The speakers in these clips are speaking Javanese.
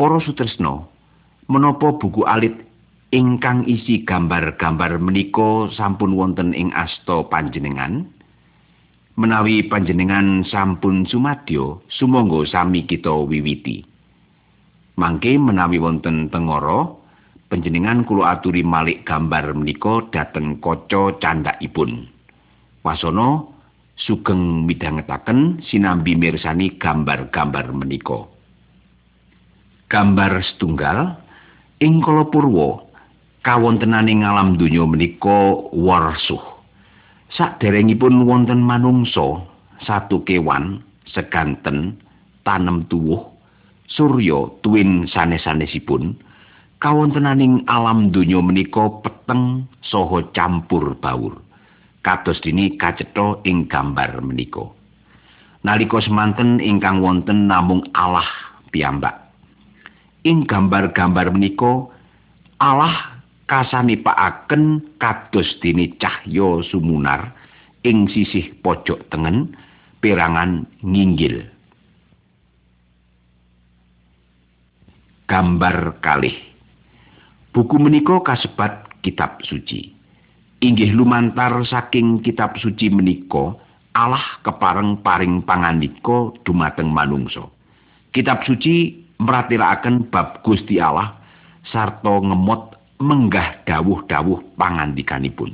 Para sutresna, menapa buku alit ingkang isi gambar-gambar menika sampun wonten ing asta panjenengan? Menawi panjenengan sampun sumadyo, sumangga sami kita wiwiti. Mangke menawi wonten tengara, panjenengan kula aturi malik gambar menika dhateng kaca candhakipun. Wasana sugeng midhangetaken sinambi mirsani gambar-gambar menika. Gambar setunggal ing kala purwa kawontenaning alam donya menika warsuh. Saderengipun wonten manungsa, satu kewan, seganten, tanem tuwuh, surya tuwin sanes-sanesipun, kawontenaning alam donya menika peteng saha campur baur. Kados dini kacetha ing gambar menika. Nalika semanten ingkang wonten namung Allah piyambak. Ing gambar-gambar menika Allah kasanipakaken kados dene cahya sumunar ing sisih pojok tengen perangan nginggil. Gambar kalih. Buku menika kasebat kitab suci. Inggih lumantar saking kitab suci menika Allah kepareng paring pangandika dumateng manungsa. Kitab suci mratelaken bab Gusti Allah sarta ngemot menggah dawuh-dawuh pangandikanipun.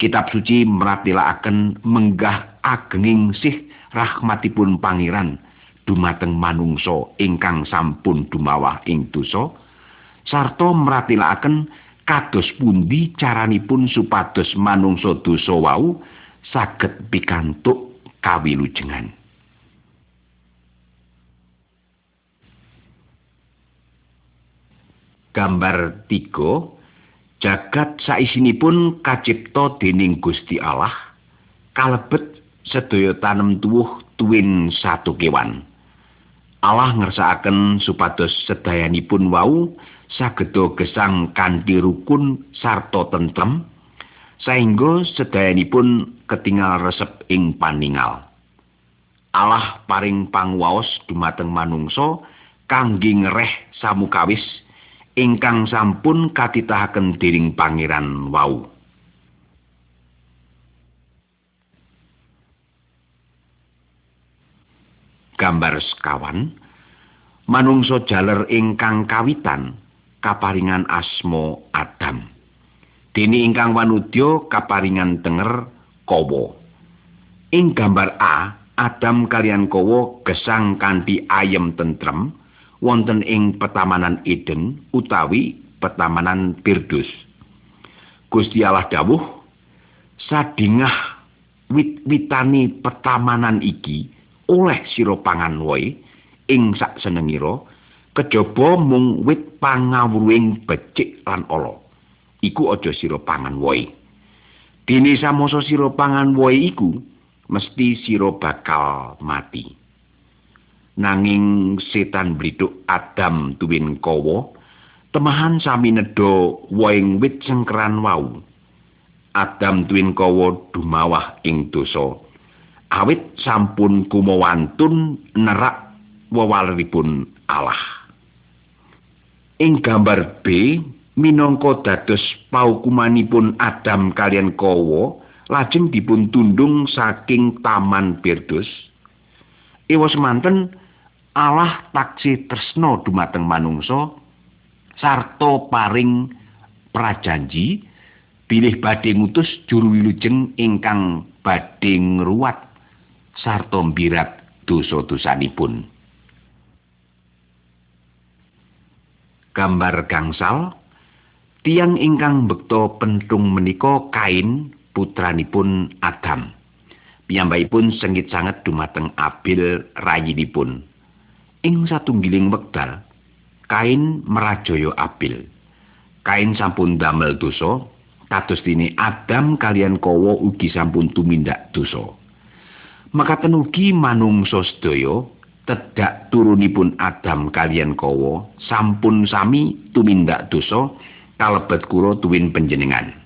Kitab suci mratelaken menggah agenging sih rahmatipun pangeran dumateng manungsa ingkang sampun dumawah ing dosa sarta mratelaken kados pundi caranipun supados manungsa dosa wau saged pikantuk kawilujengan. Gambar tiga jagat saisinipun kacipta dening Gusti Allah kalebet sedaya tanem tuwuh tuwin satu kewan. Allah ngersakaken supados sedayanipun wau sageda gesang kanthi rukun sarta tentrem saengga sedayanipun ketingal resep ing paningal. Allah paring pangwaos dumateng manungsa kangge ngereh samukawis ingkang sampun katitahaken dening pangeran wau. Gambar sekawan manungsa jaler ingkang kawitan kaparingan asmo Adam. Dene ingkang wanudya kaparingan tenger Kawa. Ing gambar A, Adam kalian Kawa gesang kanthi ayem tentrem, wonten ing petamanan Eden utawi petamanan Pirdus. Gusti Allah dawuh, sadingah wit-witani petamanan iki oleh sira pangan wae ing sak senengira kejaba mung wit pangawruing becik lan ala. Iku aja sira pangan wae. Dene samasa sira pangan wae iku mesti sira bakal mati. Nanging setan blithuk Adam tuwin kawa temahan sami nedha waing wit sengkeran wau. Adam tuwin kawa dumawah ing dosa. Awit sampun kumawantun nerak wewaleripun Allah. Ing gambar B minangka dados paukumanipun Adam kalian kawa lajeng dipun tundung saking taman Birdus Ewa semanten Allah taksi tresno dumateng manungsa sarta paring prajanji bilih badhe ngutus juru wilujeng ingkang badhe ngruwat sarta mbirat dosa-dosanipun. Gambar gangsal tiang ingkang bekto pentung menika kain putranipun Adam. Piyambakipun sengit sanget dumateng Abil rayinipun. Ing satunggiling wekdal kain merajaya abil kain sampun damel dosa kados dene Adam kalian Kawa ugi sampun tumindak dosa. Makaten ugi manungsa sedaya tedak turunipun Adam kalian Kawa sampun sami tumindak dosa kalebet kula tuwin panjenengan.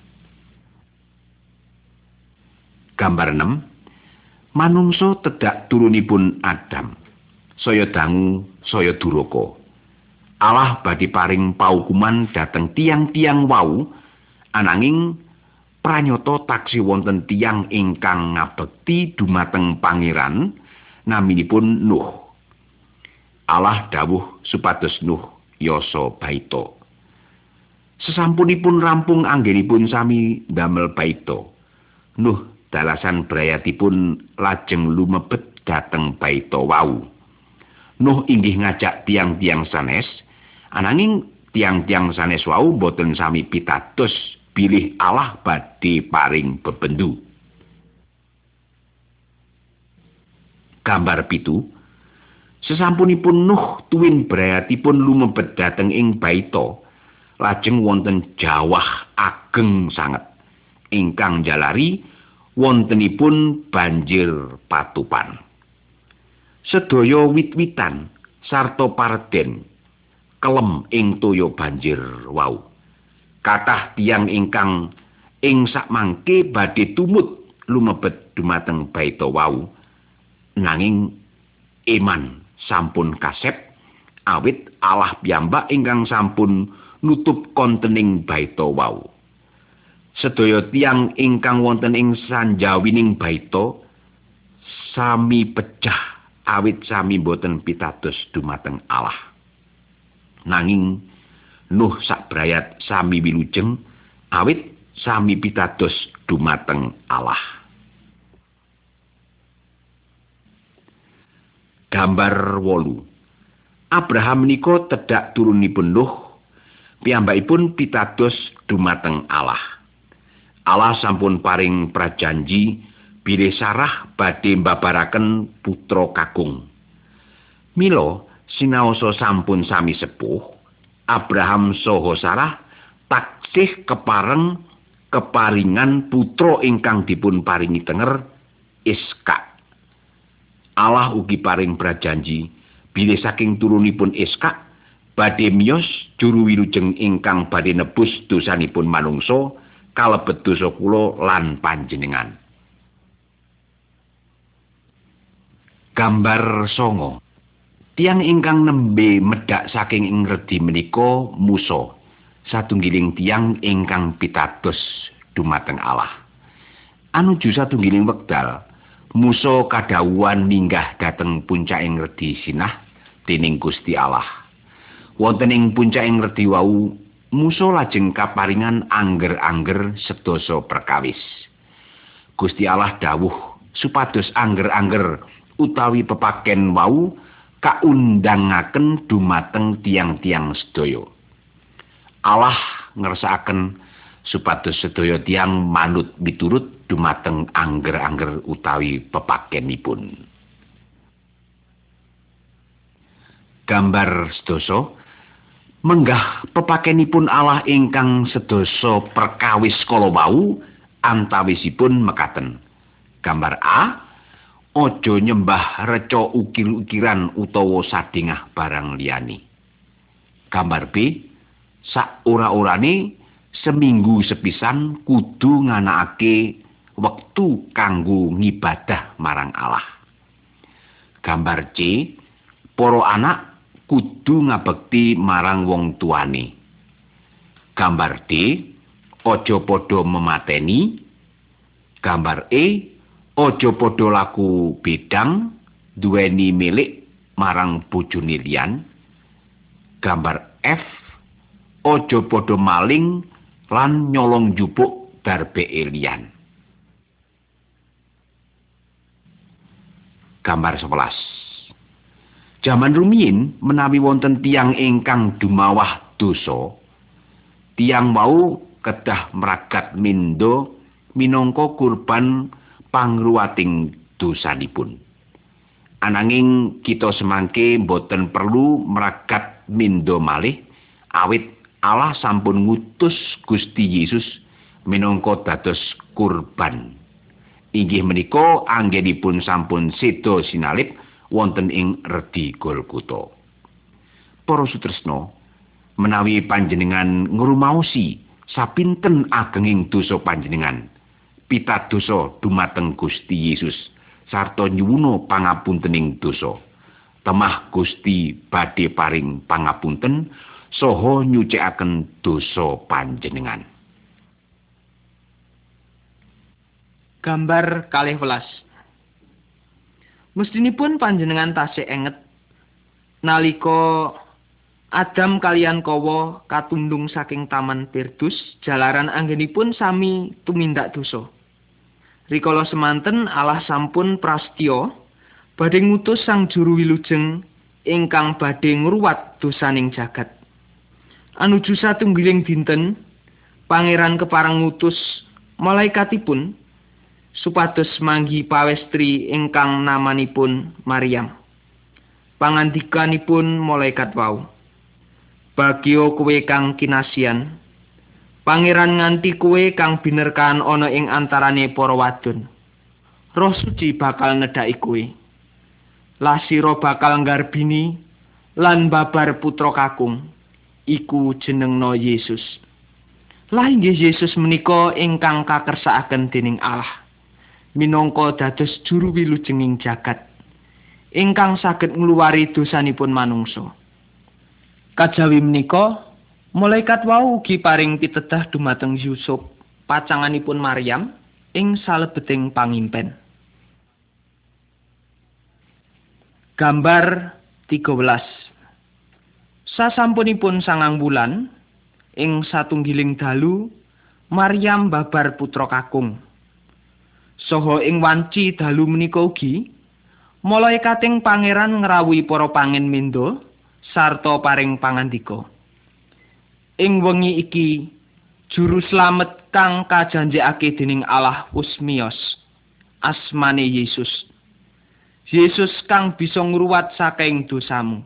Gambar 6 manungsa tedak turunipun Adam saya dangu saya duraka Allah badhe paring paukuman dhateng tiang-tiang wau ananging pranyata taksi wonten tiang ingkang ngabekti dumateng pangeran naminipun Nuh. Allah dawuh supados Nuh yasa baita. Sesampunipun rampung anggenipun sami damel baita. Nuh dalasan brayatipun lajeng lumebet dhateng baita wau. Nuh inggih ngajak tiang-tiang sanes, ananging tiang-tiang sanes wau boten sami pitados bilih Allah badhe paring bebendu. Gambar pitu Sesampunipun Nuh tuwin brayatipun lumebet dhateng ing baita, lajeng wonten jawah ageng sanget ingkang jalari wontenipun banjir patupan. Sedaya wit-witan sarta parden kelem ing toya banjir wau. Kathah tiang ingkang ing sakmangke badhe tumut lumebet dumateng baita wau nanging iman sampun kasep awit Allah piyambak ingkang sampun nutup kontening baita wau. Sedaya tiang ingkang wonten ing sanjawining baita sami pecah awit sami boten pitados dumateng Allah. Nanging Nuh sak brayat sami wilujeng awit sami pitados dumateng Allah. Gambar wolu. Abraham menika tedak turunipun Nuh piyambakipun pitados dumateng Allah. Allah sampun paring prajanji bilih Sarah badhe mbabaraken putra kakung. Milo sinaosa sampun sami sepuh, Abraham saha Sarah taksih kepareng keparingan putra ingkang dipun paringi tenger Iska. Allah ugi paring prajanji bilih saking turunipun Iska badhe miyos juru wilujeng ingkang badhe nebus dosanipun manungsa kalebet dosa kula lan panjenengan. Gambar songo. Tiang ingkang nembe medhak saking ing redi menika Musa, satunggiling tiang ingkang pitados dumateng Allah. Anuju satunggiling wekdal, Musa kadhawuhan minggah dhateng puncaking redi Sinah dening Gusti Allah. wonten ing puncaking redi wau Musa lajeng kaparingan angger-angger sedasa perkawis. Gusti Allah dawuh supados angger-angger utawi pepaken wau kaundangaken dumateng tiang-tiang sedaya. Allah ngersakaken supados sedaya tiang manut miturut dumateng angger-angger utawi pepakenipun. Gambar sedasa menggah pepakenipun Allah ingkang sedasa perkawis kala wau antawisipun mekaten. Gambar A Ojo nyembah reca ukir-ukiran utawa sadingah barang liyane. Gambar B sak ora-orane seminggu sepisan kudu nganakake wektu kanggo ngibadah marang Allah. Gambar C para anak kudu ngabekti marang wong tuane. Gambar D, aja padha memateni. Gambar E, aja padha laku bedang duweni milik marang bojone liyan. Gambar F, aja padha maling lan nyolong jupuk darbe liyan. Gambar 11. Jaman rumiyin menawi wonten tiang ingkang dumawah dosa, tiang mau kedah meragat mindo minangka kurban pangruwating dosanipun. Ananging kita semangke boten perlu meragat mindo malih awit Allah sampun ngutus Gusti Yesus minangka dados kurban. Inggih menika anggenipun sampun sedo sinalip wonten ing redi Golgota. Para sutresna, menawi panjenengan ngrumaosi sapinten agenging dosa panjenengan, pitadosa dumateng Gusti Yesus sarta nyuwuna pangapuntening dosa. temah Gusti badhe paring pangapunten saha nyucikaken dosa panjenengan Gambar kalih welas Mestinipun panjenengan tasih enget nalika Adam kalian Kowo katundung saking taman Pirdus jalaran anggenipun sami tumindak dosa. Rikala semanten Allah sampun prastyo badhe ngutus sang juru wilujeng ingkang badhe ngruwat dosaning jagat. Anuju satunggiling dinten pangeran keparang ngutus malaikatipun supados manggi pawestri ingkang namanipun Maryam. Pangandikanipun malaikat wau. Bagio kuwe kang kinasian. Pangeran nganti kuwe kang binerkan ana ing antarane para wadon. Roh suci bakal nedhaki kuwe. Lasira bakal nggarbini lan babar putra kakung. Iku jenengno Yesus. Lah inggih Yesus menika ingkang kakersakaken dening Allah. minangka dados juru wilujenging jagat ingkang saged ngluwari dosanipun manungsa kajawi menika malaikat wau ugi paring pitedah dumateng Yusuf pacanganipun Maryam ing salebeting pangimpen. Gambar 13 sasampunipun sangang bulan ing satunggiling dalu Maryam babar putra kakung. Soho ing wanci dalu menika ugi malaikating pangeran ngrawuhi para pangin mindo sarta paring pangandika. Ing wengi iki juru slamet kang kajanjekake dening Allah Usmios asmane Yesus. Yesus kang bisa ngruwat saking dosamu.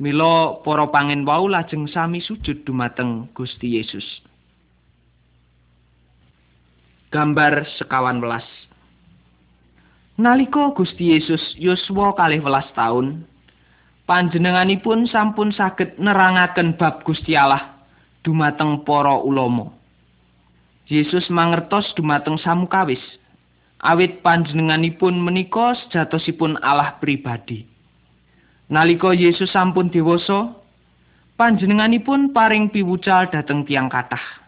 Mila para pangin wau lajeng sami sujud dumateng Gusti Yesus. gambar sekawan welas. Naliko Gusti Yesus Yosua kalih welas taun, panjenenganipun sampun saged nerangaken bab Gusti Allah dumateng para ulama. Yesus mangertos dumateng samukawis, awit panjenenganipun menika sejatosipun Allah pribadi. Naliko Yesus sampun dewasa, panjenenganipun paring piwucal dhateng tiang kathah.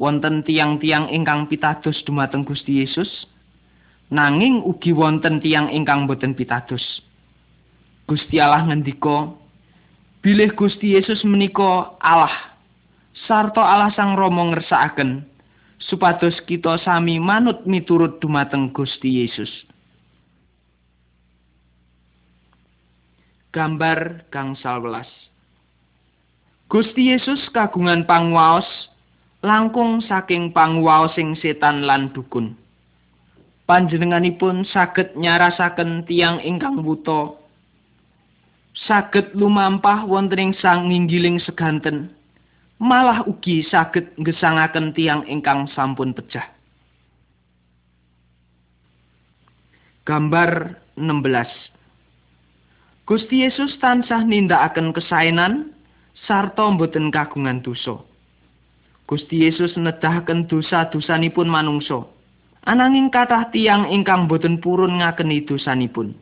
wonten tiang-tiang ingkang pitados dumateng Gusti Yesus nanging ugi wonten tiang ingkang boten pitados Gusti Allah ngendika bilih Gusti Yesus menika Allah sarta Allah Sang Rama ngersakaken supados kita sami manut miturut dumateng Gusti Yesus gambar kang salwelas Gusti Yesus kagungan pangwaos langkung saking pangwaosing setan lan dukun. Panjenenganipun saged nyarasaken tiang ingkang buta. Saged lumampah wonten ing sang nginggiling seganten. Malah ugi saged ngesangaken tiang ingkang sampun pecah. Gambar 16 Gusti Yesus tansah nindakaken kesaenan sarta mboten kagungan dosa. Gusti Yesus nedahaken dosa-dosanipun manungsa. Ananging kathah tiang ingkang boten purun ngakeni dosanipun.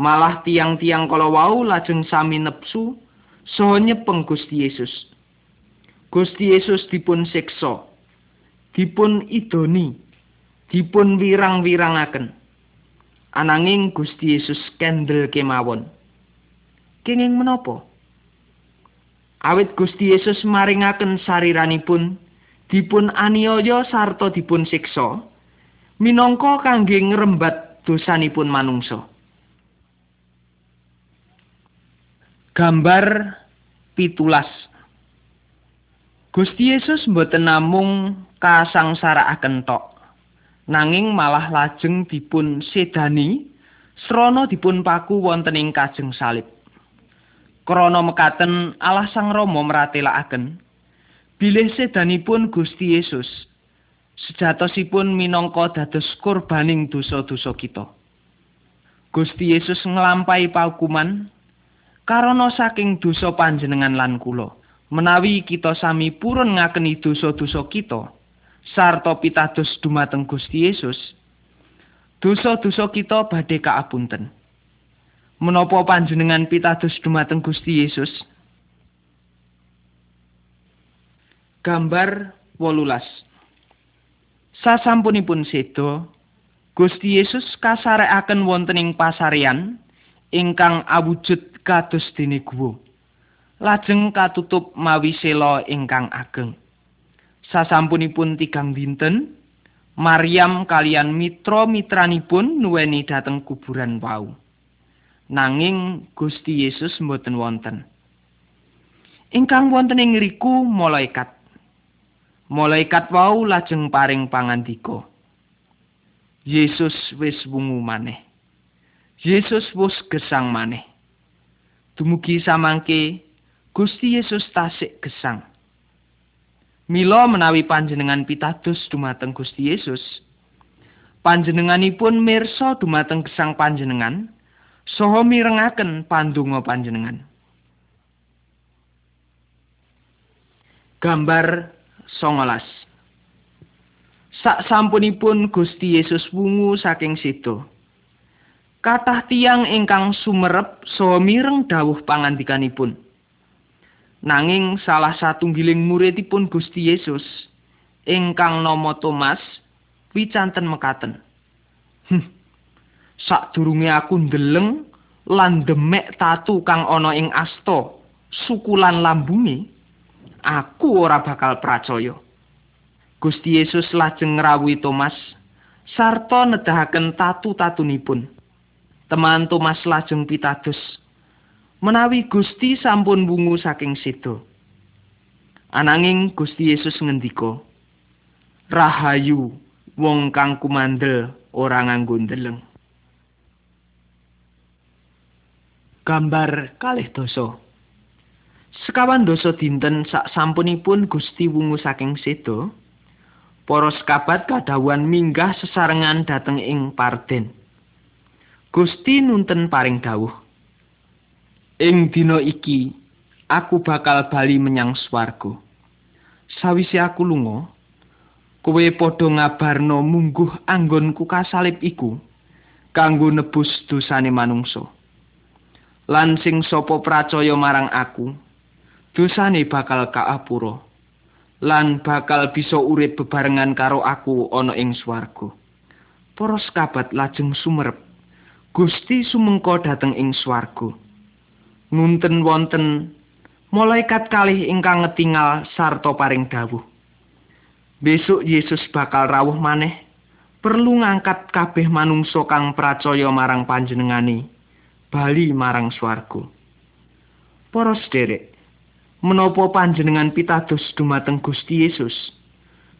Malah tiang-tiang kala wau lajeng sami nepsu saha nyepeng Gusti Yesus. Gusti Yesus dipun siksa, dipun idoni, dipun wirang-wirangaken. Ananging Gusti Yesus kendel kemawon. Kenging menapa? awit Gusti Yesus maringaken sariranipun dipun aniaya sarta dipun siksa minangka kangge ngrembat dosanipun manungsa. Gambar pitulas Gusti Yesus mboten namung kasangsarakaken tok nanging malah lajeng dipun sedani srana dipun paku wonten ing kajeng salib. Krana mekaten Allah Sang Rama mratelakaken bilih sedanipun Gusti Yesus sejatosipun minangka dados kurbaning dosa-dosa kita. Gusti Yesus nglampahi paukuman karana saking dosa panjenengan lan kula. Menawi kita sami purun ngakeni dosa-dosa kita sarta pitados dumateng Gusti Yesus, dosa-dosa kita badhe kaapunten. Menapa panjenengan pitados dumateng Gusti Yesus? Gambar 18. Sasampunipun sedo, Gusti Yesus kasarekaken wonten ing pasarean ingkang awujud kados dene guwa. Lajeng katutup mawi sela ingkang ageng. Sasampunipun tigang dinten, Maryam kalian mitra-mitranipun nuweni dhateng kuburan wau. Nanging Gusti Yesus mboten wonten. Ingkang wonten ing ngriku malaikat. Malaikat wau lajeng paring pangandika. Yesus wis wungu maneh. Yesus wis gesang maneh. Dumugi samangke Gusti Yesus tasik gesang. Mila menawi panjenengan pitados dumateng Gusti Yesus, panjenenganipun mirsa dumateng gesang panjenengan saha mirengaken pandonga panjenengan. Gambar 19. Sak sampunipun Gusti Yesus wungu saking sedo. Kathah tiyang ingkang sumerep saha mireng dawuh pangandikanipun. Nanging salah satunggiling muridipun Gusti Yesus ingkang nama Thomas wicanten mekaten. Hm. Sadurunge aku ndeleng lan demek tatu kang ana ing asta sukulan lambunge, aku ora bakal percaya. Gusti Yesus lajeng ngrawuhi Thomas sarta nedahaken tatu-tatunipun. Teman Thomas lajeng pitados menawi Gusti sampun wungu saking sedo. Ananging Gusti Yesus ngendika, "Rahayu wong kang kumandel ora nganggo ndeleng." Gambar kalih dosa. Sekawan dosa dinten sak sampunipun Gusti wungu saking sedo, para sekabat kadawan minggah sesarengan dateng ing Parden. Gusti nunten paring dawuh. Ing dina iki aku bakal bali menyang swarga. Sawise aku lunga, kowe padha ngabarno mungguh anggonku kasalib iku kanggo nebus dosane manungsa. Lan sing sapa pracaya marang aku, dosane bakal kaapura. Lan bakal bisa urip bebarengan karo aku ana ing swarga. Para sekabat lajeng sumerep. Gusti sumengko dateng ing swarga. ngunten wonten malaikat kalih ingkang ngetingal sarta paring dawuh. Besok Yesus bakal rawuh maneh perlu ngangkat kabeh manungsa kang pracaya marang panjenengane bali marang swarga. Para sederek, menapa panjenengan pitados dumateng Gusti Yesus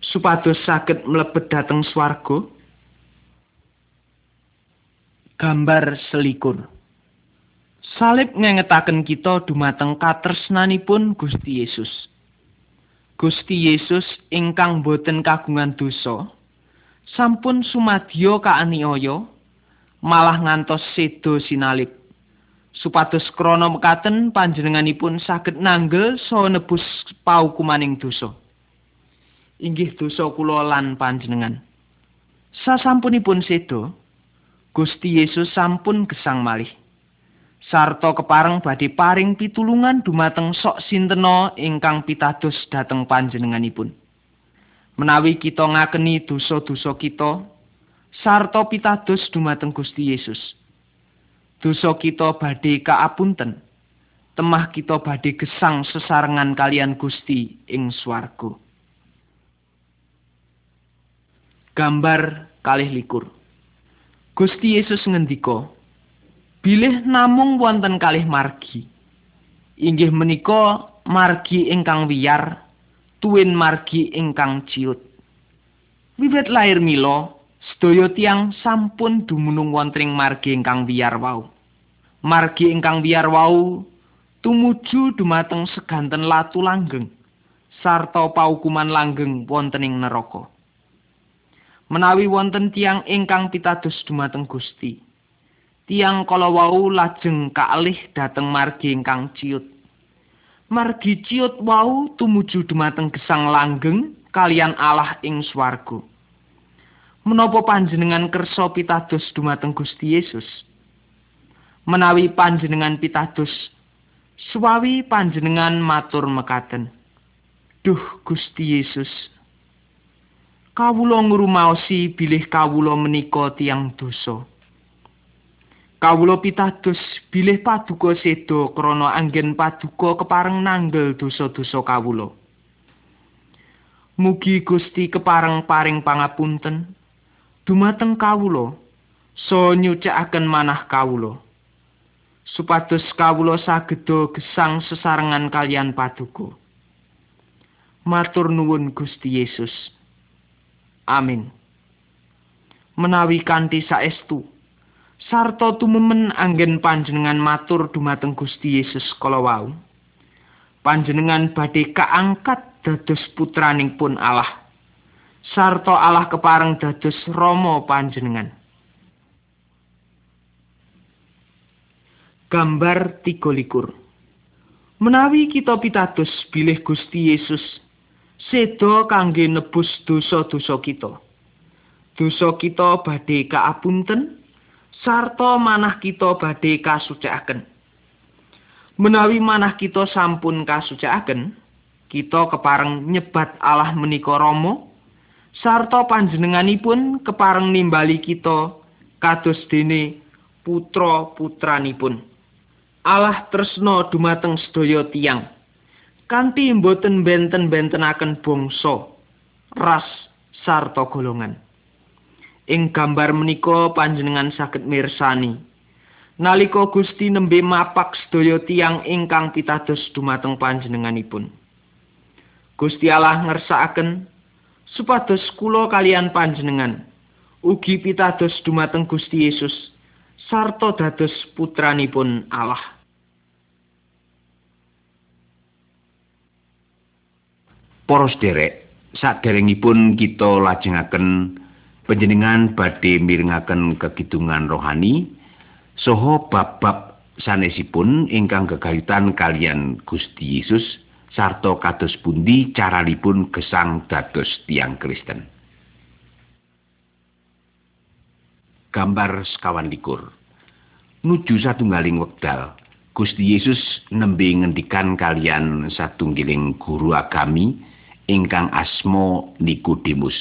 supados saged mlebet dhateng swarga? Gambar selikur. Salib ngengetaken kita dumateng katresnanipun Gusti Yesus. Gusti Yesus ingkang boten kagungan dosa, sampun sumadyo kaaniaya, malah ngantos sedo sinalib. Supados krana mekaten panjenenganipun saged nanggel saha nebus paukumaning dosa. Inggih dosa kula lan panjenengan. Sasampunipun sedo, Gusti Yesus sampun gesang malih. sarta kepareng badhe paring pitulungan dumateng sok sintena ingkang pitados dhateng panjenenganipun. Menawi kita ngakeni dosa-dosa kita sarta pitados dumateng Gusti Yesus. Dosa kita badhe kaapunten. Temah kita badhe gesang sesarengan kalian Gusti ing swarga. Gambar kalih likur. Gusti Yesus ngendika, bilih namung wonten kalih margi. Inggih menika margi ingkang wiyar, tuwin margi ingkang ciut. Wiwit lair mila, sedaya tiang sampun dumunung wonten margi ingkang wiyar wau. Margi ingkang wiyar wau tumuju dumateng seganten latu langgeng sarta paukuman langgeng wonten ing neraka. Menawi wonten tiang ingkang pitados dumateng Gusti, tiang kala wau lajeng kalih dhateng margi ingkang ciut. Margi ciut wau tumuju dumateng gesang langgeng kalian Allah ing swarga. Menapa panjenengan kersa pitados dumateng Gusti Yesus? menawi panjenengan pitados suwawi panjenengan matur mekaten Duh Gusti Yesus kawula ngrumaosi bilih kawula menika tiang dosa. Kawula pitados bilih paduka seda krana anggen paduka kepareng nanggel dosa-dosa kawula. Mugi Gusti kepareng paring pangapunten dumateng kawula so nyucakaken manah kawula. Supados kawula sageda gesang sesarengan kalian paduka. Matur nuwun Gusti Yesus amin menawi kanthi saestu sarta tumemen anggen panjenengan matur dumateng Gusti Yesus kala wau. Panjenengan badhe kaangkat dados putraning pun Allah. Sarta Allah kepareng dados Rama panjenengan. Gambar 13. Menawi kita pitados bilih Gusti Yesus seda kangge nebus dosa-dosa kita. Dosa kita badhe kaapunten sarta manah kita badhe kasucikaken. Menawi manah kita sampun kasucikaken, kita kepareng nyebat Allah menika Rama sarta panjenenganipun kepareng nimbali kita kados dene putra-putranipun. Allah tresna dumateng sedaya tiang kanthi boten benten-bentenaken bangsa, ras sarta golongan. ing gambar menika panjenengan saged mirsani. Nalika Gusti nembe mapak sedaya tiang ingkang pitados dumateng panjenenganipun. Gusti Allah ngersakaken supados kula kalian panjenengan ugi pitados dumateng Gusti Yesus sarta dados putranipun Allah Para sederek, saderengipun kita lajengaken panjenengan badhe mirengaken kekidungan rohani soho bab-bab sanesipun ingkang gegayutan kalian Gusti Yesus sarta kados pundi caranipun gesang dados tiang Kristen. Gambar sekawan likur. Nuju satunggaling wekdal, Gusti Yesus nembe ngendikan kalian satunggiling guru agami ingkang asmo Nikodemus.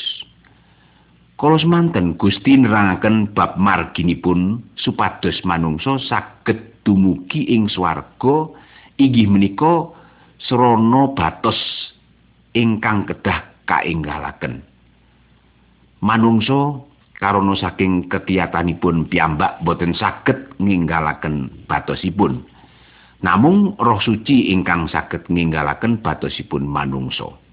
Kala semanten Gusti nerangaken bab marginipun supados manungsa saged dumugi ing swarga inggih menika srana batos ingkang kedah kaenggalaken. Manungsa karana saking kekiyatanipun piyambak boten saged ninggalaken batosipun. Namung Roh Suci ingkang saged ninggalaken batosipun manungsa.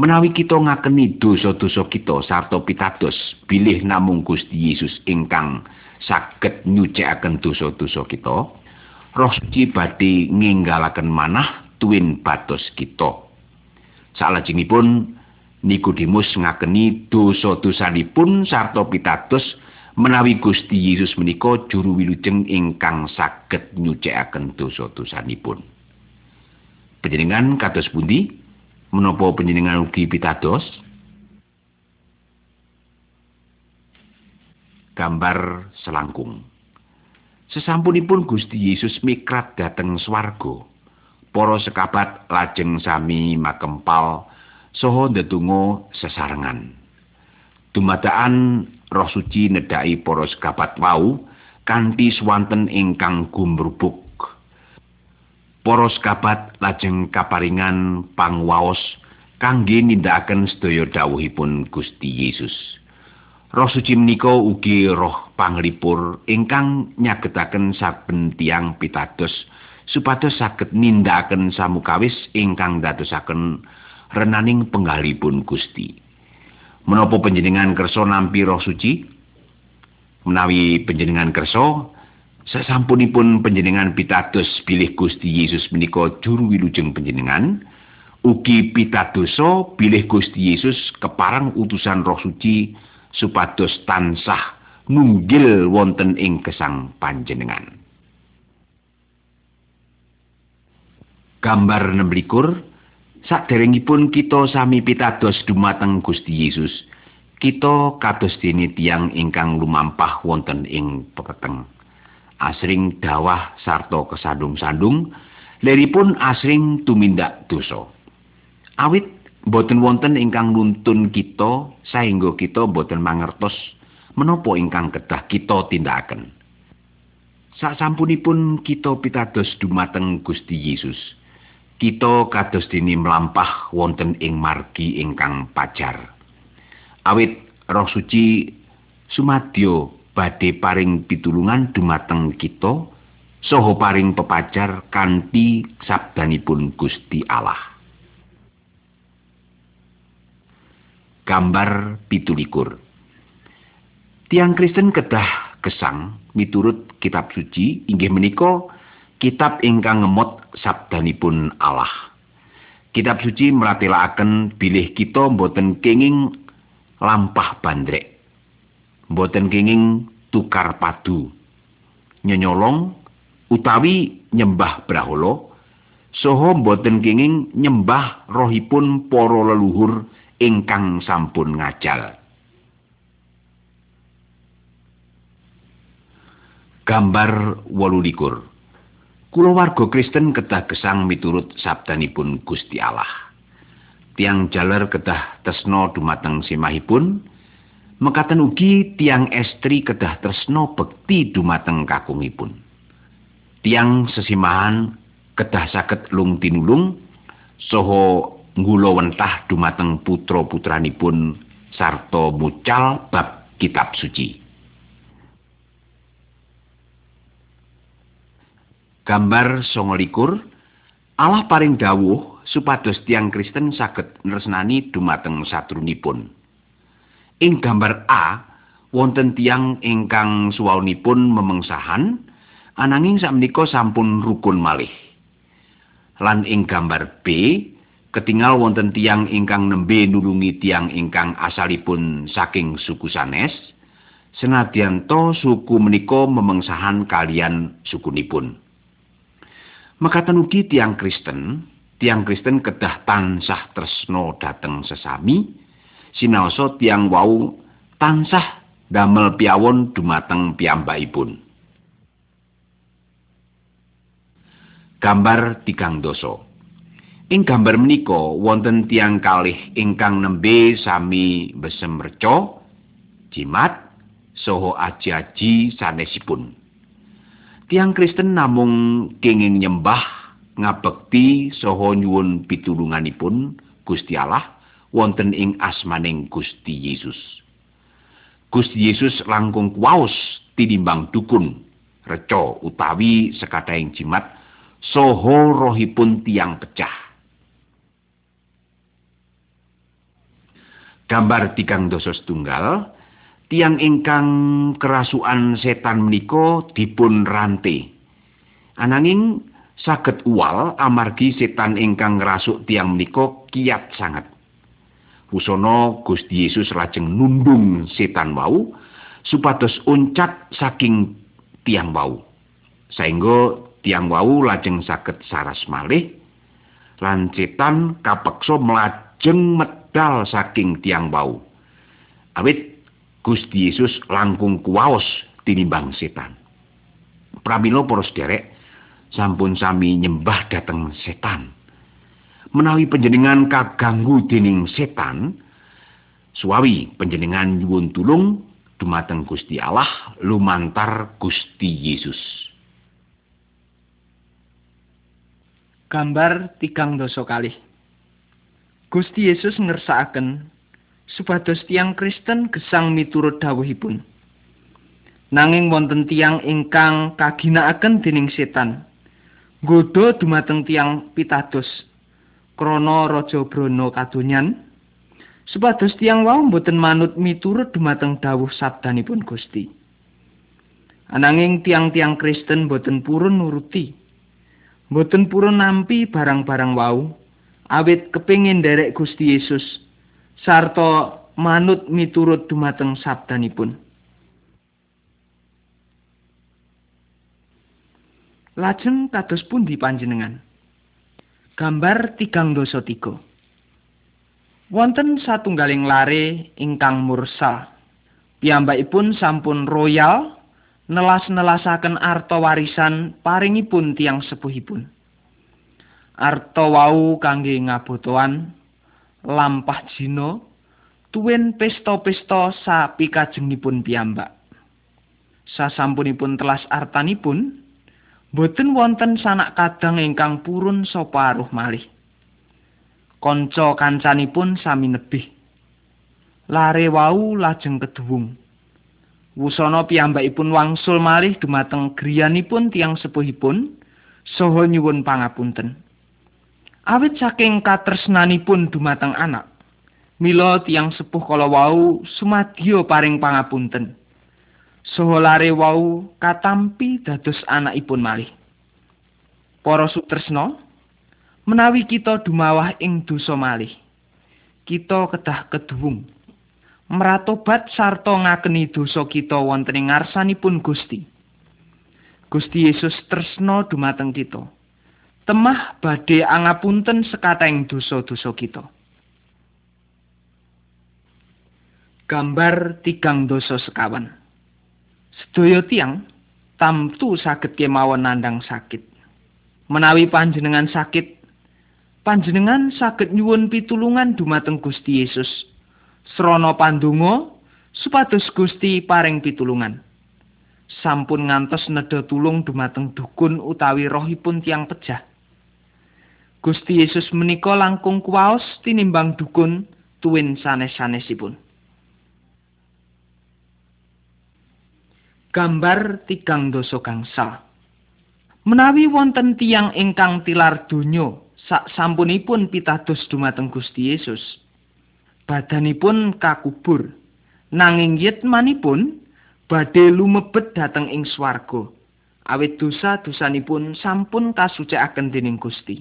Menawi kita ngakeni dosa-dosa kita sarta pitados bilih namung Gusti Yesus ingkang saged nyucikaken dosa-dosa kita roh suci badhe nginggalaken manah tuwin batos kita. Salajengipun Nikodemus ngakeni dosa-dosanipun sarta pitados menawi Gusti Yesus menika juru wilujeng ingkang saged nyucikaken dosa-dosanipun. Panjenengan kados pundi menapa panjenengan ugi pitados? Gambar selangkung. Sesampunipun Gusti Yesus mikrat dhateng swarga para sekabat lajeng sami makempal saha ndedonga sesarengan. Dumadaan roh suci nedhaki para sekabat wau kanthi swanten ingkang gumrubuk Para sekabat lajeng kaparingan pangwaos kangge nindakaken sedaya dawuhipun Gusti Yesus. Roh suci menika ugi roh panglipur ingkang nyagetaken saben tiang pitados supados saged nindakaken samukawis ingkang dadosaken renaning penggalipun Gusti. Menapa panjenengan kersa nampi roh suci? Menawi panjenengan kersa, Sasampunipun panjenengan pitados bilih Gusti Yesus menika juru wilujeng panjenengan, ugi pitadosa bilih Gusti Yesus keparang utusan Roh Suci supados tansah nunggil wonten ing gesang panjenengan. Gambar 16 Saderengipun kita sami pitados dumateng Gusti Yesus, kita kados dene tiyang ingkang lumampah wonten ing peketeng. Asring dawah sarta kesandung-sandung leripun asring tumindak dosa. Awit boten wonten ingkang nuntun kita saengga kita boten mangertos menapa ingkang kedah kita tindakaken. Sasampunipun kita pitados dumateng Gusti Yesus. Kita kados dini melampah wonten ing margi ingkang pajar. Awit roh suci sumadyo badhe paring pitulungan dumateng kita saha paring pepajar kanthi sabdanipun Gusti Allah. Gambar pitulikur Tiang Kristen kedah gesang miturut kitab suci inggih menika kitab ingkang ngemot sabdanipun Allah. Kitab suci meratelaken bilih kita boten kenging lampah bandrek boten kenging tukar padu. Nyonyolong utawi nyembah brahala saha boten kenging nyembah rohipun para leluhur ingkang sampun ngajal. Gambar 18 Kula warga Kristen kedah gesang miturut sabdanipun Gusti Allah. Tiang jaler kedah tresna dumateng simahipun Mekaten ugi tiang estri kedah tresno bekti dumateng kakungipun. Tiang sesimahan kedah saged lung tinulung soho ngula wentah dumateng putra-putranipun sarta mucal bab kitab suci. Gambar songolikur Allah paring dawuh supados tiang Kristen saged nresnani dumateng satrunipun. Ing gambar A wonten tiang ingkang suwaunipun memengsahan ananging sakmenika sampun rukun malih. Lan ing gambar B ketinggal wonten tiang ingkang nembe nulungi tiang ingkang asalipun saking suku sanes senadyan to suku menika memengsahan kalian sukunipun. Mekaten ugi tiang Kristen, tiang Kristen kedah tansah tresno dateng sesami, sinaosa tiang wau tansah damel piawon dumateng piyambakipun. Gambar tigang doso. Ing gambar menika wonten tiang kalih ingkang nembe sami besem reca, jimat, soho aji-aji sanesipun. Tiang Kristen namung kenging nyembah, ngabekti soho nyuwun pitulunganipun Gusti Allah wonten ing asmaning Gusti Yesus. Gusti Yesus langkung kuwaos tinimbang dukun, reca utawi sekadaing jimat soho rohipun tiang pecah. Gambar tigang dosa setunggal, tiang ingkang kerasuan setan menika dipun rante. Ananging saged uwal amargi setan ingkang ngrasuk tiang menika kiat sangat. Pusana Gusti Yesus lajeng nundung setan wau supados uncat saking tiang wau. Saengga tiang wau lajeng saged saras malih lan setan kapeksa mlajeng medal saking tiang wau. Awit Gusti Yesus langkung kuwaos tinimbang setan. Pramila para sederek sampun sami nyembah dhateng setan. Menawi panjenengan kaganggu dening setan suawi panjenengan nyuwun tulung dumateng Gusti Allah lumantar Gusti Yesus. Gambar tigang dosa kali Gusti Yesus ngersakaken supados tiang Kristen gesang miturut dawuhipun. Nanging wonten tiang ingkang kaginakaken dening setan godho dumateng tiang pitados krana raja brana kadonyan. Supados tiyang wau boten manut miturut dumateng dawuh sabdanipun Gusti. Ananging tiang-tiang Kristen boten purun nuruti. Boten purun nampi barang-barang wau. Awit kepingin derek Gusti Yesus sarta manut miturut dumateng sabdanipun. Lajeng kados pundi panjenengan Gambar tigang dosa tiga. Wonten satunggaling lare ingkang mursal. Piyambakipun sampun royal nelas-nelasaken arta warisan paringipun tiang sepuhipun. Arta wau kangge ngabotoan lampah jino tuwin pesta-pesta sapi kajengipun piyambak. Sasampunipun telas artanipun, boten wonten sanak kadang ingkang purun sapa aruh malih. Kanca kancanipun sami nebih. Lare wau lajeng keduwung. Wusana piyambakipun wangsul malih dumateng griyanipun tiang sepuhipun saha nyuwun pangapunten. Awit saking katresnanipun dumateng anak, mila tiang sepuh kala wau sumadyo paring pangapunten. Saha lare wau katampi dados anakipun malih. Para sutresna, menawi kita dumawah ing dosa malih, kita kedah keduwung. meratobat sarta ngakeni dosa kita wonten ing ngarsanipun Gusti. Gusti Yesus tresno dumateng kita. Temah badhe angapunten sekateng dosa-dosa kita. Gambar tigang dosa sekawan. Sedaya tiang tamtu saged kemawon nandang sakit. Menawi panjenengan sakit, panjenengan saged nyuwun pitulungan dumateng Gusti Yesus srana pandonga supados Gusti paring pitulungan. Sampun ngantos nedha tulung dumateng dukun utawi rohipun tiang pejah. Gusti Yesus menika langkung kuwaos tinimbang dukun tuwin sanes-sanesipun. Gambar tigang dosa gangsal. Menawi wonten tiang ingkang tilar donya sak sampunipun pitados dumateng Gusti Yesus, badanipun kakubur. Nanging yitmanipun badhe lumebet dhateng ing swarga. Awit dosa-dosanipun sampun kasucikaken dening Gusti.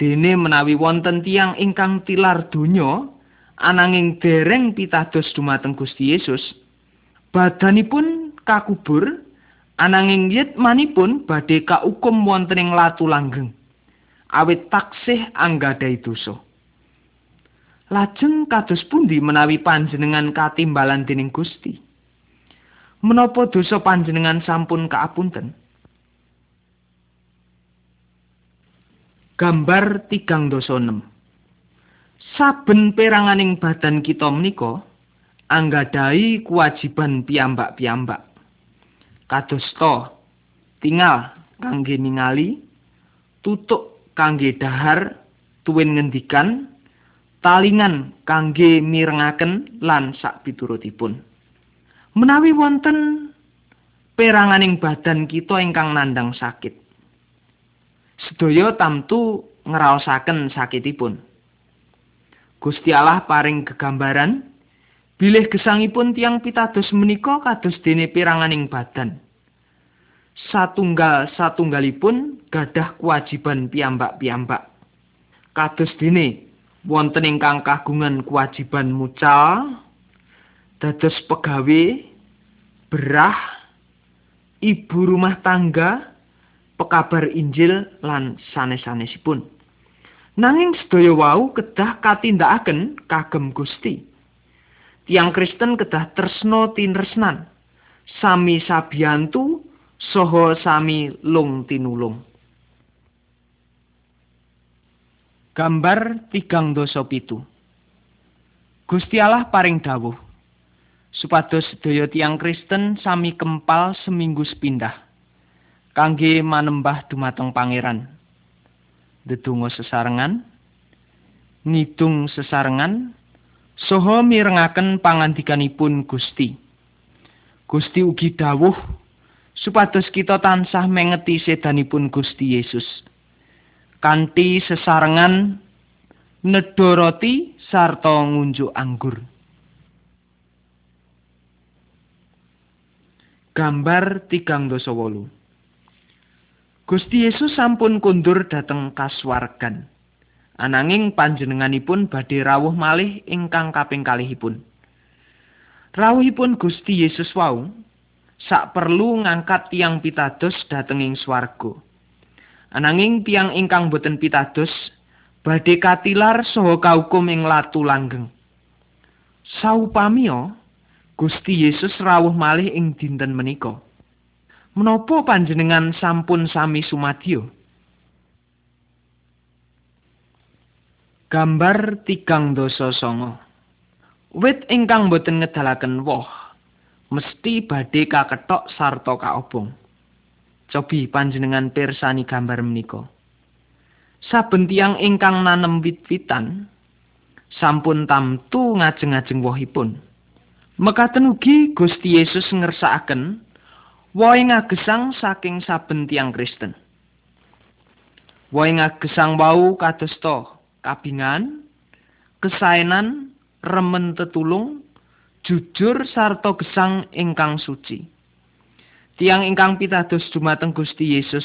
Dene menawi wonten tiang ingkang tilar donya ananging dereng pitados dumateng Gusti Yesus badanipun kakubur ananging yitmanipun badhe kaukum wonten ing latu langgeng awit taksih anggadhahi dosa Lajeng kados pundi menawi panjenengan katimbalan dening Gusti? Menapa dosa panjenengan sampun kaapunten? Gambar tigang dosa enam. Saben peranganing badan kita menika anggadai kewajiban piyambak-piyambak. Kadosta tinggal kangge ningali, tutuk kangge dahar, tuwin ngendikan, talingan kangge mirengaken lan sak piturutipun. Menawi wonten peranganing badan kita ingkang nandang sakit. Sedaya tamtu ngraosaken sakitipun. Gusti Allah paring gegambaran bilih gesangipun tiang pitados menika kados dene peranganing badan. Satunggal satunggalipun gadah kewajiban piyambak-piyambak. Kados dene wonten ingkang kagungan kewajiban mucal dados pegawe berah ibu rumah tangga pekabar Injil lan sanes-sanesipun nanging sedaya wau kedah katindakaken kagem Gusti tiang Kristen kedah tresno tinresnan sami sabiyantu soho sami lung tinulung Gambar tigang dosa pitu. Gusti Allah paring dawuh supados sedaya tiang Kristen sami kempal seminggu sepindah kangge manembah dumateng pangeran. Dedungo sesarengan, ngidung sesarengan, soho mirengaken pangandikanipun Gusti. Gusti ugi dawuh supados kita tansah mengeti sedanipun Gusti Yesus. kanthi sesarengan nedha roti sarta ngunjuk anggur. Gambar tigang dosa wolu. Gusti Yesus sampun kundur dateng kaswargan. Ananging panjenenganipun badhe rawuh malih ingkang kaping kalihipun. Rawuhipun Gusti Yesus wau sak perlu ngangkat tiang pitados dateng ing swarga. Ananging tiang ingkang boten pitados badhe katilar saha kaukum ing latu langgeng. Saupamiya Gusti Yesus rawuh malih ing dinten menika. Menapa panjenengan sampun sami sumadyo? Gambar tigang dosa songo. Wit ingkang boten ngedalaken woh, mesti badhe kaketok sarta kaobong. Cobi panjenengan pirsani gambar menika. Saben tiyang ingkang nanem wit-witan sampun tamtu ngajeng-ajeng wohipun. Mekaten ugi Gusti Yesus ngersakaken wohe ngagesang saking saben tiyang Kristen. Wohe ngagesang wau kadosta kabingan, kesaenan, remen tetulung, jujur sarta gesang ingkang suci. Tiang ingkang pitados dumateng Gusti Yesus,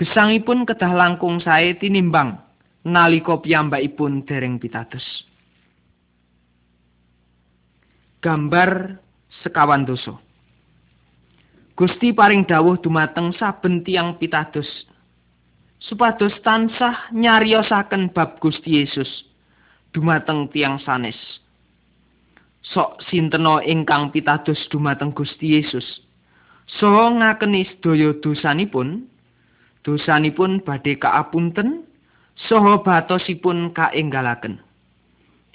gesangipun kedah langkung sae tinimbang nalika piyambakipun dereng pitados. Gambar sekawan dosa. Gusti paring dawuh dumateng saben tiang pitados supados tansah nyariosaken bab Gusti Yesus. Dumateng tiang sanes. Sok sinteno ingkang pitados dumateng Gusti Yesus. Saha ngakeni sedaya dosanipun dosanipun badhe kaapunten saha batosipun kaenggalaken.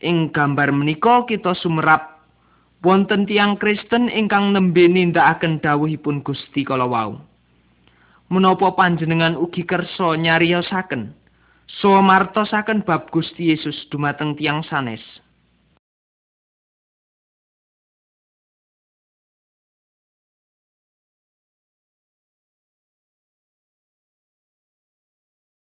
Ing gambar menika kita sumerap wonten tiang Kristen ingkang nembe nindakaken dawuhipun Gusti kala wau menapa panjenengan ugi kersa nyariosaken? So martosaken bab Gusti Yesus dumateng tiang sanes